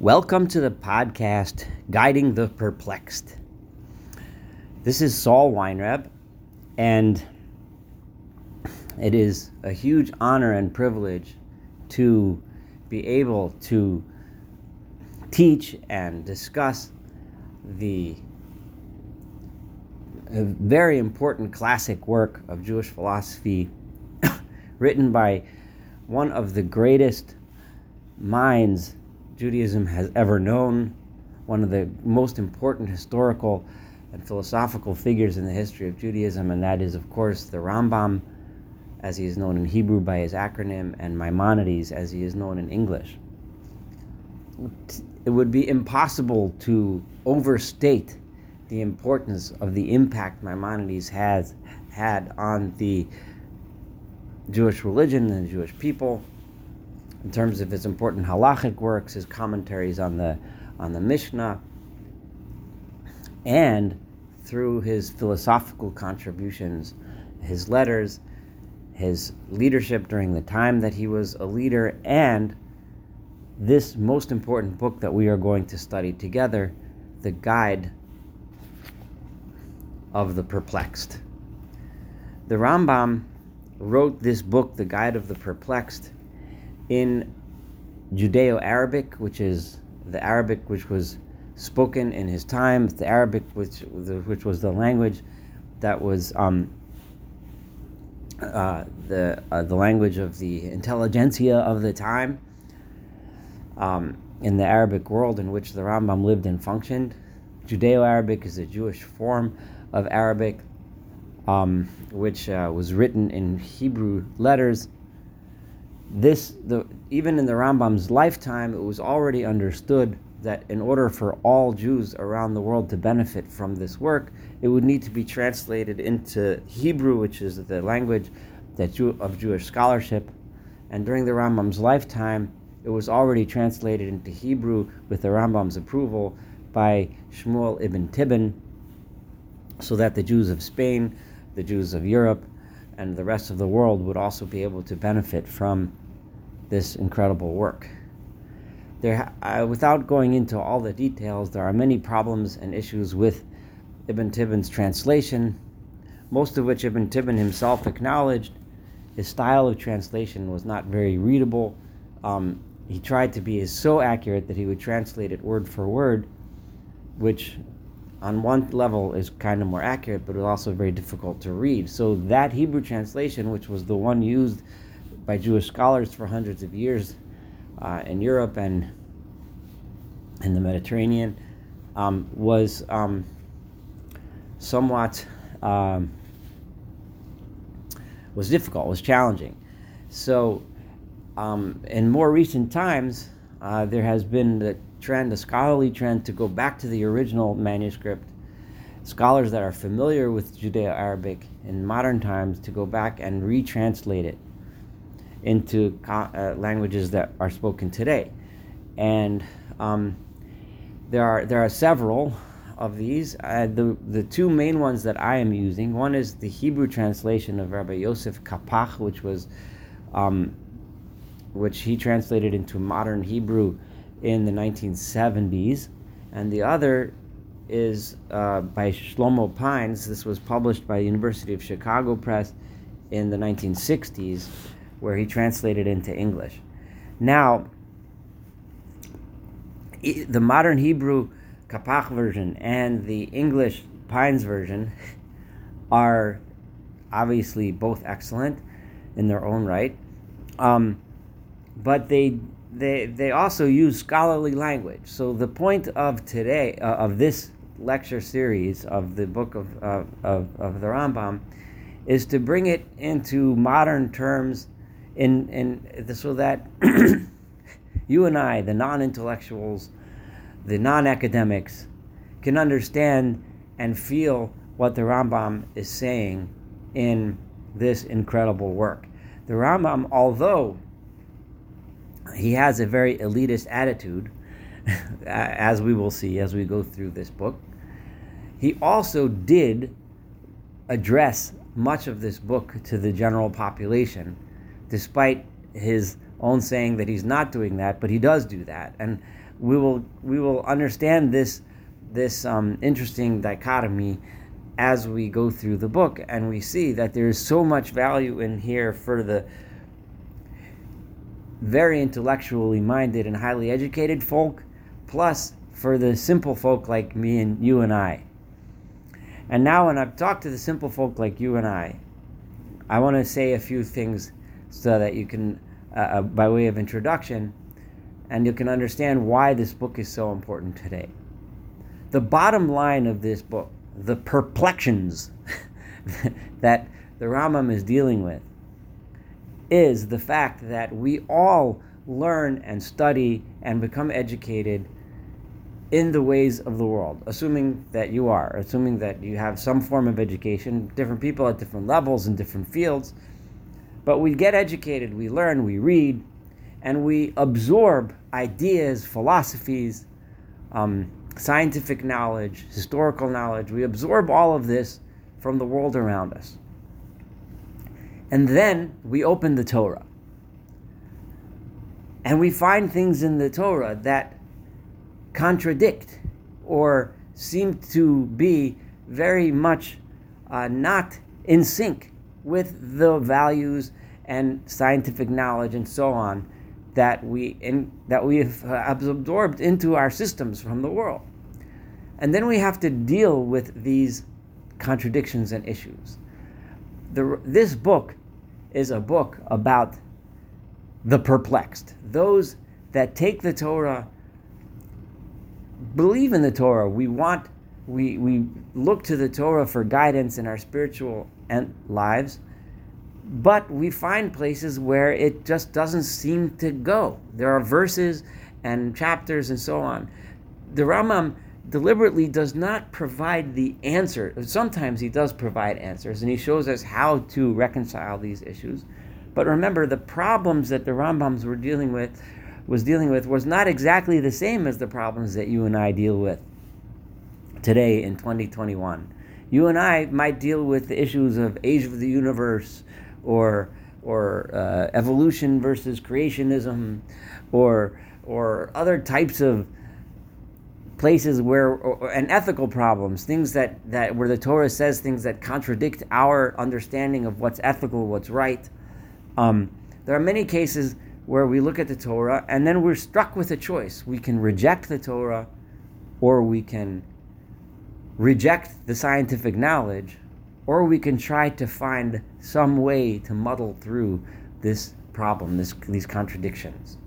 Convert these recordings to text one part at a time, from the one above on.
Welcome to the podcast Guiding the Perplexed. This is Saul Weinreb, and it is a huge honor and privilege to be able to teach and discuss the very important classic work of Jewish philosophy written by one of the greatest minds Judaism has ever known, one of the most important historical and philosophical figures in the history of Judaism, and that is, of course, the Rambam, as he is known in Hebrew by his acronym, and Maimonides, as he is known in English. It would be impossible to overstate the importance of the impact Maimonides has had on the Jewish religion and the Jewish people in terms of his important halachic works, his commentaries on the on the Mishnah, and through his philosophical contributions, his letters, his leadership during the time that he was a leader, and this most important book that we are going to study together, the Guide of the Perplexed. The Rambam wrote this book, The Guide of the Perplexed, in Judeo Arabic, which is the Arabic which was spoken in his time, the Arabic which, which was the language that was um, uh, the, uh, the language of the intelligentsia of the time um, in the Arabic world in which the Rambam lived and functioned. Judeo Arabic is a Jewish form of Arabic um, which uh, was written in Hebrew letters this the even in the Rambam's lifetime, it was already understood that in order for all Jews around the world to benefit from this work, it would need to be translated into Hebrew, which is the language that Jew, of Jewish scholarship. And during the Rambam's lifetime, it was already translated into Hebrew with the Rambam's approval by Shmuel ibn Tibbon, so that the Jews of Spain, the Jews of Europe, and the rest of the world would also be able to benefit from this incredible work. There, uh, without going into all the details, there are many problems and issues with Ibn Tibbon's translation, most of which Ibn Tibbon himself acknowledged. His style of translation was not very readable. Um, he tried to be so accurate that he would translate it word for word, which on one level is kind of more accurate, but it was also very difficult to read. So that Hebrew translation, which was the one used by Jewish scholars for hundreds of years uh, in Europe and in the Mediterranean, um, was um, somewhat um, was difficult, was challenging. So, um, in more recent times, uh, there has been the trend, a scholarly trend, to go back to the original manuscript. Scholars that are familiar with Judeo-Arabic in modern times to go back and retranslate it into uh, languages that are spoken today. And um, there are there are several of these. Uh, the the two main ones that I am using. One is the Hebrew translation of Rabbi Yosef Kapach, which was um, which he translated into modern Hebrew in the 1970s, and the other is uh, by Shlomo Pines. This was published by the University of Chicago Press in the 1960s where he translated into English. Now, the modern Hebrew Kapach version and the English Pines version are obviously both excellent in their own right, um, but they they they also use scholarly language. So the point of today uh, of this lecture series of the book of, uh, of of the Rambam is to bring it into modern terms in, in so that you and I, the non-intellectuals, the non-academics, can understand and feel what the Rambam is saying in this incredible work. The Rambam, although he has a very elitist attitude, as we will see as we go through this book, he also did address much of this book to the general population despite his own saying that he's not doing that, but he does do that. And we will we will understand this this um, interesting dichotomy as we go through the book, and we see that there is so much value in here for the very intellectually minded and highly educated folk, plus for the simple folk like me and you and I. And now, when I've talked to the simple folk like you and I, I want to say a few things so that you can, uh, uh, by way of introduction, and you can understand why this book is so important today. The bottom line of this book, the perplexions that the Rambam is dealing with, is the fact that we all learn and study and become educated in the ways of the world, assuming that you are, assuming that you have some form of education, different people at different levels in different fields. But we get educated, we learn, we read, and we absorb ideas, philosophies, um, scientific knowledge, historical knowledge. We absorb all of this from the world around us. And then we open the Torah. And we find things in the Torah that contradict or seem to be very much uh, not in sync with the values and scientific knowledge and so on that we in, that we have absorbed into our systems from the world. And then we have to deal with these contradictions and issues. The, this book is a book about the perplexed, those that take the Torah believe in the Torah. We want, we, we look to the Torah for guidance in our spiritual and lives, but we find places where it just doesn't seem to go. There are verses and chapters and so on. The Rambam deliberately does not provide the answer. Sometimes he does provide answers, and he shows us how to reconcile these issues. But remember, the problems that the Rambams were dealing with was dealing with was not exactly the same as the problems that you and I deal with today in 2021. You and I might deal with the issues of age of the universe or or uh, evolution versus creationism or or other types of places where or, and ethical problems things that that where the torah says things that contradict our understanding of what's ethical what's right um, there are many cases where we look at the Torah and then we're struck with a choice. We can reject the Torah or we can reject the scientific knowledge or we can try to find some way to muddle through this problem, this, these contradictions.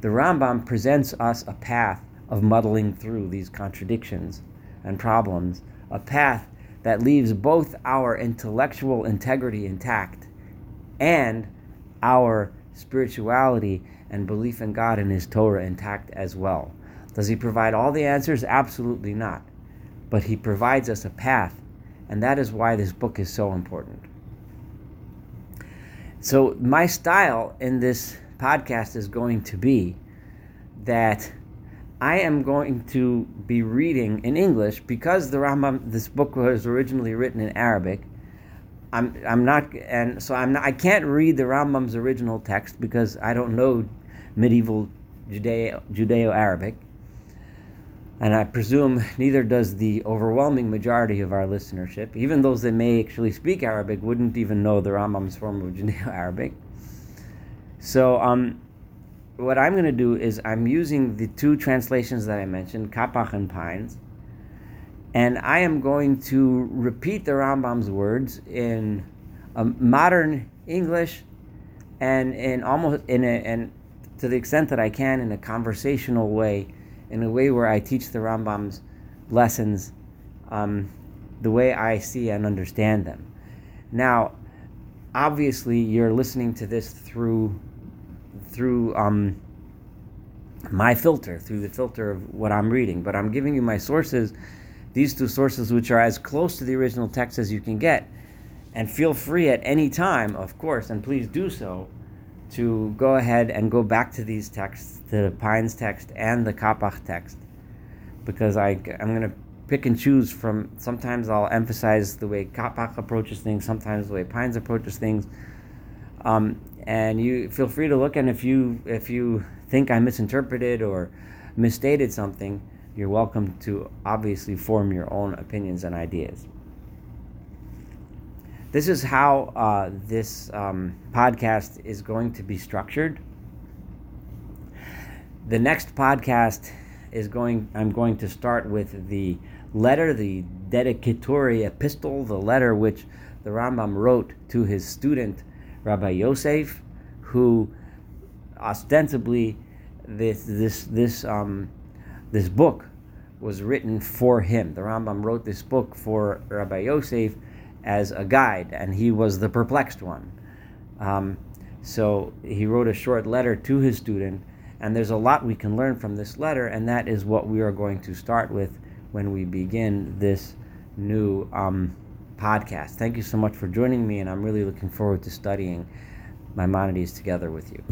The Rambam presents us a path of muddling through these contradictions and problems, a path that leaves both our intellectual integrity intact and our spirituality, and belief in God and His Torah intact as well. Does He provide all the answers? Absolutely not. But He provides us a path, and that is why this book is so important. So, my style in this podcast is going to be that I am going to be reading in English because the Rambam, this book was originally written in Arabic I'm I'm not and so I'm not I can't read the Rambam's original text because I don't know medieval Judeo Arabic. And I presume neither does the overwhelming majority of our listenership. Even those that may actually speak Arabic wouldn't even know the Rambam's form of Judeo Arabic. So um, what I'm going to do is I'm using the two translations that I mentioned, Kapach and Pines, and I am going to repeat the Rambam's words in modern English and in almost in a, and to the extent that I can in a conversational way, in a way where I teach the Rambam's lessons um, the way I see and understand them. Now, obviously, you're listening to this through through um, my filter, through the filter of what I'm reading, but I'm giving you my sources these two sources, which are as close to the original text as you can get. And feel free at any time, of course, and please do so, to go ahead and go back to these texts, the Pines text and the Kapach text, because I, I'm going to pick and choose from. Sometimes I'll emphasize the way Kapach approaches things, sometimes the way Pines approaches things. Um, and you feel free to look, and if you if you think I misinterpreted or misstated something, you're welcome to obviously form your own opinions and ideas. This is how uh, this um, podcast is going to be structured. The next podcast is going. I'm going to start with the letter, the dedicatory epistle, the letter which the Rambam wrote to his student Rabbi Yosef, who ostensibly this this this um, this book was written for him. The Rambam wrote this book for Rabbi Yosef as a guide, and he was the perplexed one. Um, so he wrote a short letter to his student, and there's a lot we can learn from this letter, and that is what we are going to start with when we begin this new um, podcast. Thank you so much for joining me, and I'm really looking forward to studying Maimonides together with you.